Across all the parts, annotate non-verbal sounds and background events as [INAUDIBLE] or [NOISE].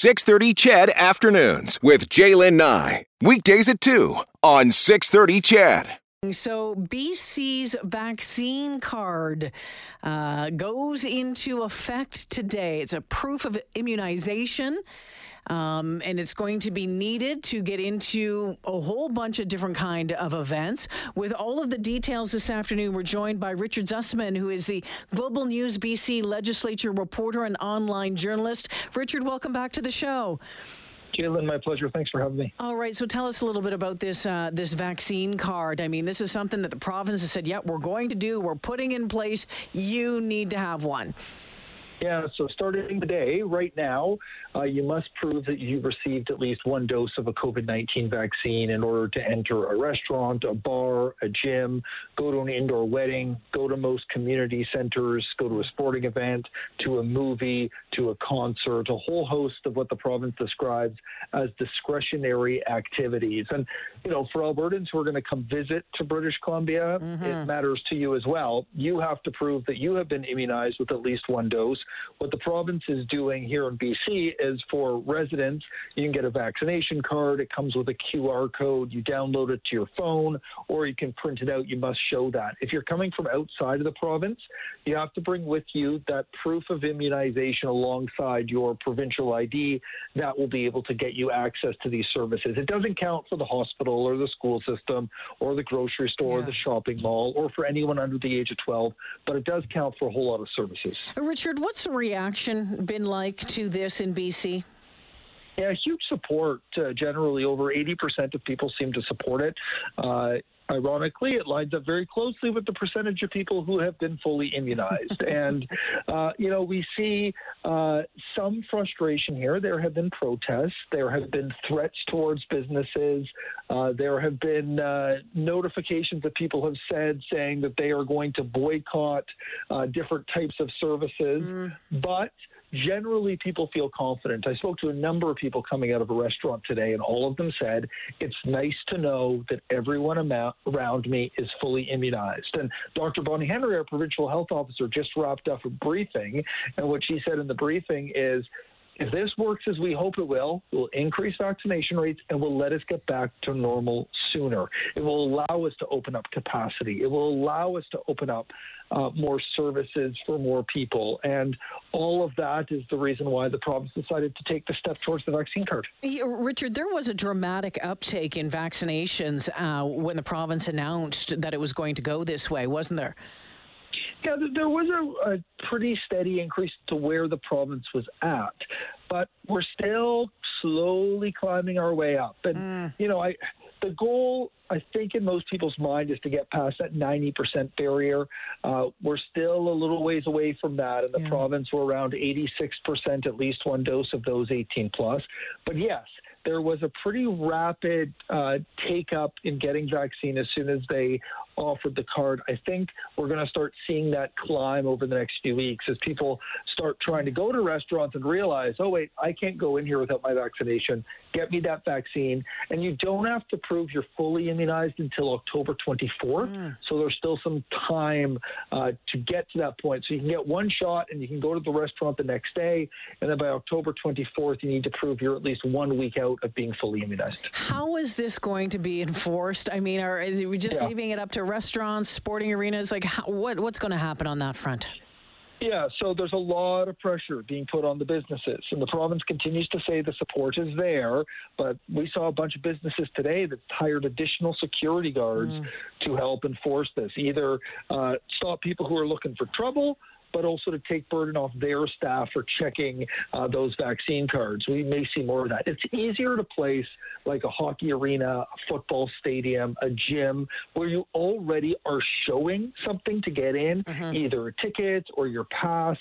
630 CHED Afternoons with Jaylen Nye. Weekdays at 2 on 630 CHED. So, BC's vaccine card uh, goes into effect today. It's a proof of immunization. Um, and it's going to be needed to get into a whole bunch of different kind of events. With all of the details this afternoon, we're joined by Richard Zussman, who is the Global News BC legislature reporter and online journalist. Richard, welcome back to the show. Jaylen, my pleasure. Thanks for having me. All right, so tell us a little bit about this uh, this vaccine card. I mean, this is something that the province has said, "Yeah, we're going to do. We're putting in place. You need to have one." Yeah, so starting today, right now, uh, you must prove that you've received at least one dose of a COVID 19 vaccine in order to enter a restaurant, a bar, a gym, go to an indoor wedding, go to most community centers, go to a sporting event, to a movie, to a concert, a whole host of what the province describes as discretionary activities. And, you know, for Albertans who are going to come visit to British Columbia, mm-hmm. it matters to you as well. You have to prove that you have been immunized with at least one dose. What the province is doing here in BC is for residents, you can get a vaccination card. It comes with a QR code. You download it to your phone or you can print it out. You must show that. If you're coming from outside of the province, you have to bring with you that proof of immunization alongside your provincial ID that will be able to get you access to these services. It doesn't count for the hospital or the school system or the grocery store yeah. or the shopping mall or for anyone under the age of 12, but it does count for a whole lot of services. Richard, what's the reaction been like to this in BC? Yeah, huge support. Uh, generally, over 80% of people seem to support it. Uh, ironically, it lines up very closely with the percentage of people who have been fully immunized. [LAUGHS] and, uh, you know, we see uh, some frustration here. There have been protests, there have been threats towards businesses, uh, there have been uh, notifications that people have said saying that they are going to boycott uh, different types of services. Mm. But generally people feel confident. I spoke to a number of people coming out of a restaurant today, and all of them said, It's nice to know that everyone around me is fully immunized. And Dr. Bonnie Henry, our provincial health officer, just wrapped up a briefing. And what she said in the briefing is, if this works as we hope it will, it will increase vaccination rates and will let us get back to normal sooner. It will allow us to open up capacity. It will allow us to open up uh, more services for more people. And all of that is the reason why the province decided to take the step towards the vaccine card. Richard, there was a dramatic uptake in vaccinations uh, when the province announced that it was going to go this way, wasn't there? Yeah, there was a, a, pretty steady increase to where the province was at, but we're still slowly climbing our way up. And mm. you know, I the goal I think in most people's mind is to get past that 90% barrier. Uh, we're still a little ways away from that. In the yeah. province, we're around 86%, at least one dose of those 18 plus. But yes, there was a pretty rapid uh, take up in getting vaccine as soon as they offered the card. I think we're going to start seeing that climb over the next few weeks as people start trying to go to restaurants and realize, oh, wait, I can't go in here without my vaccination. Get me that vaccine. And you don't have to prove you're fully immunized until October 24th. Mm. So there's still some time uh, to get to that point. So you can get one shot and you can go to the restaurant the next day. And then by October 24th, you need to prove you're at least one week out of being fully immunized. How is this going to be enforced? I mean, are, is it just yeah. leaving it up to restaurants, sporting arenas? Like, how, what what's going to happen on that front? Yeah, so there's a lot of pressure being put on the businesses, and the province continues to say the support is there. But we saw a bunch of businesses today that hired additional security guards mm. to help enforce this, either uh, stop people who are looking for trouble but also to take burden off their staff for checking uh, those vaccine cards. We may see more of that. It's easier to place like a hockey arena, a football stadium, a gym where you already are showing something to get in, mm-hmm. either a ticket or your pass.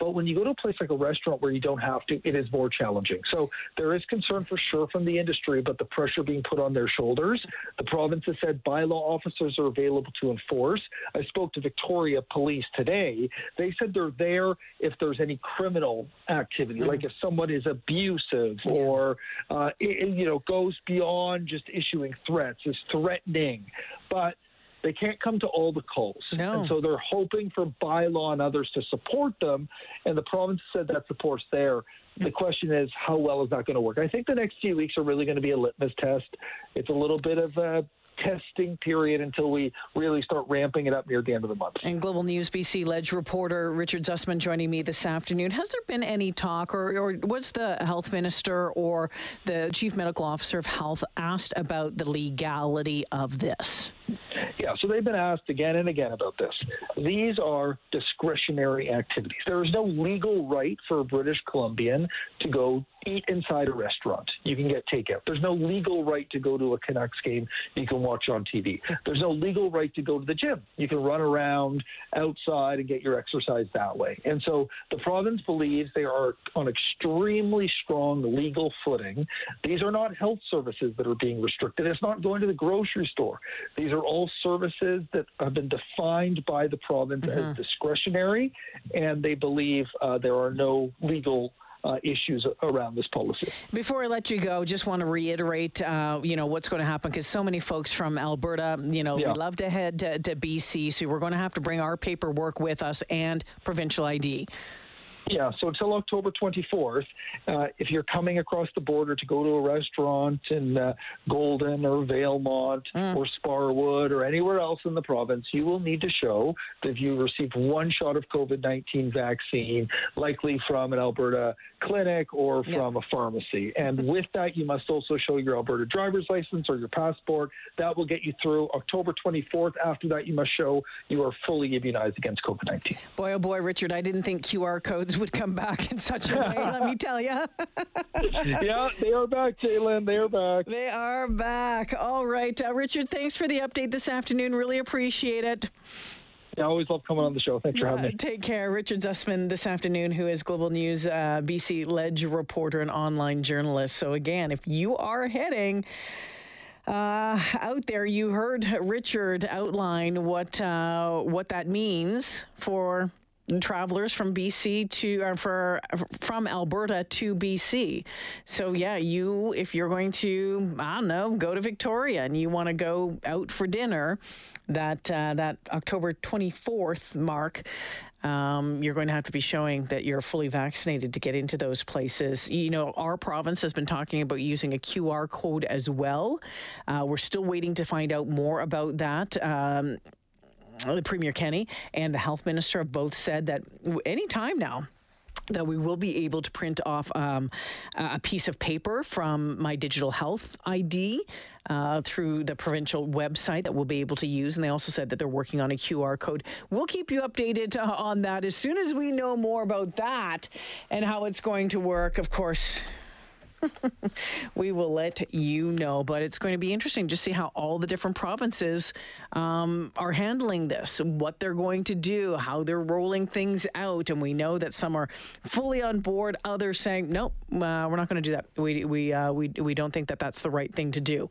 But when you go to a place like a restaurant where you don't have to, it is more challenging. So there is concern for sure from the industry, but the pressure being put on their shoulders. The province has said bylaw officers are available to enforce. I spoke to Victoria Police today. They said they're there if there's any criminal activity, mm-hmm. like if someone is abusive or uh, it, you know goes beyond just issuing threats, is threatening. But they can't come to all the calls. No. And so they're hoping for bylaw and others to support them. And the province said that support's there. the question is, how well is that going to work? I think the next few weeks are really going to be a litmus test. It's a little bit of a testing period until we really start ramping it up near the end of the month. And Global News BC Ledge reporter Richard Zussman joining me this afternoon. Has there been any talk, or, or was the health minister or the chief medical officer of health asked about the legality of this? They've been asked again and again about this. These are discretionary activities. There is no legal right for a British Columbian to go eat inside a restaurant. You can get takeout. There's no legal right to go to a Canucks game you can watch on TV. There's no legal right to go to the gym. You can run around outside and get your exercise that way. And so the province believes they are on extremely strong legal footing. These are not health services that are being restricted. It's not going to the grocery store. These are all services that have been defined by the province mm-hmm. as discretionary, and they believe uh, there are no legal uh, issues around this policy. Before I let you go, just want to reiterate, uh, you know, what's going to happen because so many folks from Alberta, you know, yeah. we love to head to, to BC, so we're going to have to bring our paperwork with us and provincial ID. Yeah, so until October 24th, uh, if you're coming across the border to go to a restaurant in uh, Golden or Valemount mm. or Sparwood or anywhere else in the province, you will need to show that you received one shot of COVID 19 vaccine, likely from an Alberta clinic or from a pharmacy. And with that, you must also show your Alberta driver's license or your passport. That will get you through October 24th. After that, you must show you are fully immunized against COVID 19. Boy, oh boy, Richard, I didn't think QR codes would come back in such a way, let me tell you. [LAUGHS] yeah, they are back, Jalen. They are back. They are back. All right. Uh, Richard, thanks for the update this afternoon. Really appreciate it. I always love coming on the show. Thanks for having me. Take care. Richard Zussman this afternoon, who is Global News uh, BC Ledge reporter and online journalist. So, again, if you are heading uh, out there, you heard Richard outline what uh, what that means for travelers from BC to or for from Alberta to BC. So yeah, you if you're going to I don't know go to Victoria and you want to go out for dinner, that uh, that October 24th mark. Um, you're going to have to be showing that you're fully vaccinated to get into those places. You know, our province has been talking about using a QR code as well. Uh, we're still waiting to find out more about that. Um, Premier Kenney and the health minister have both said that any time now that we will be able to print off um, a piece of paper from my digital health ID uh, through the provincial website that we'll be able to use. And they also said that they're working on a QR code. We'll keep you updated uh, on that as soon as we know more about that and how it's going to work. Of course, we will let you know. But it's going to be interesting to see how all the different provinces um, are handling this, what they're going to do, how they're rolling things out. And we know that some are fully on board, others saying, nope, uh, we're not going to do that. We, we, uh, we, we don't think that that's the right thing to do.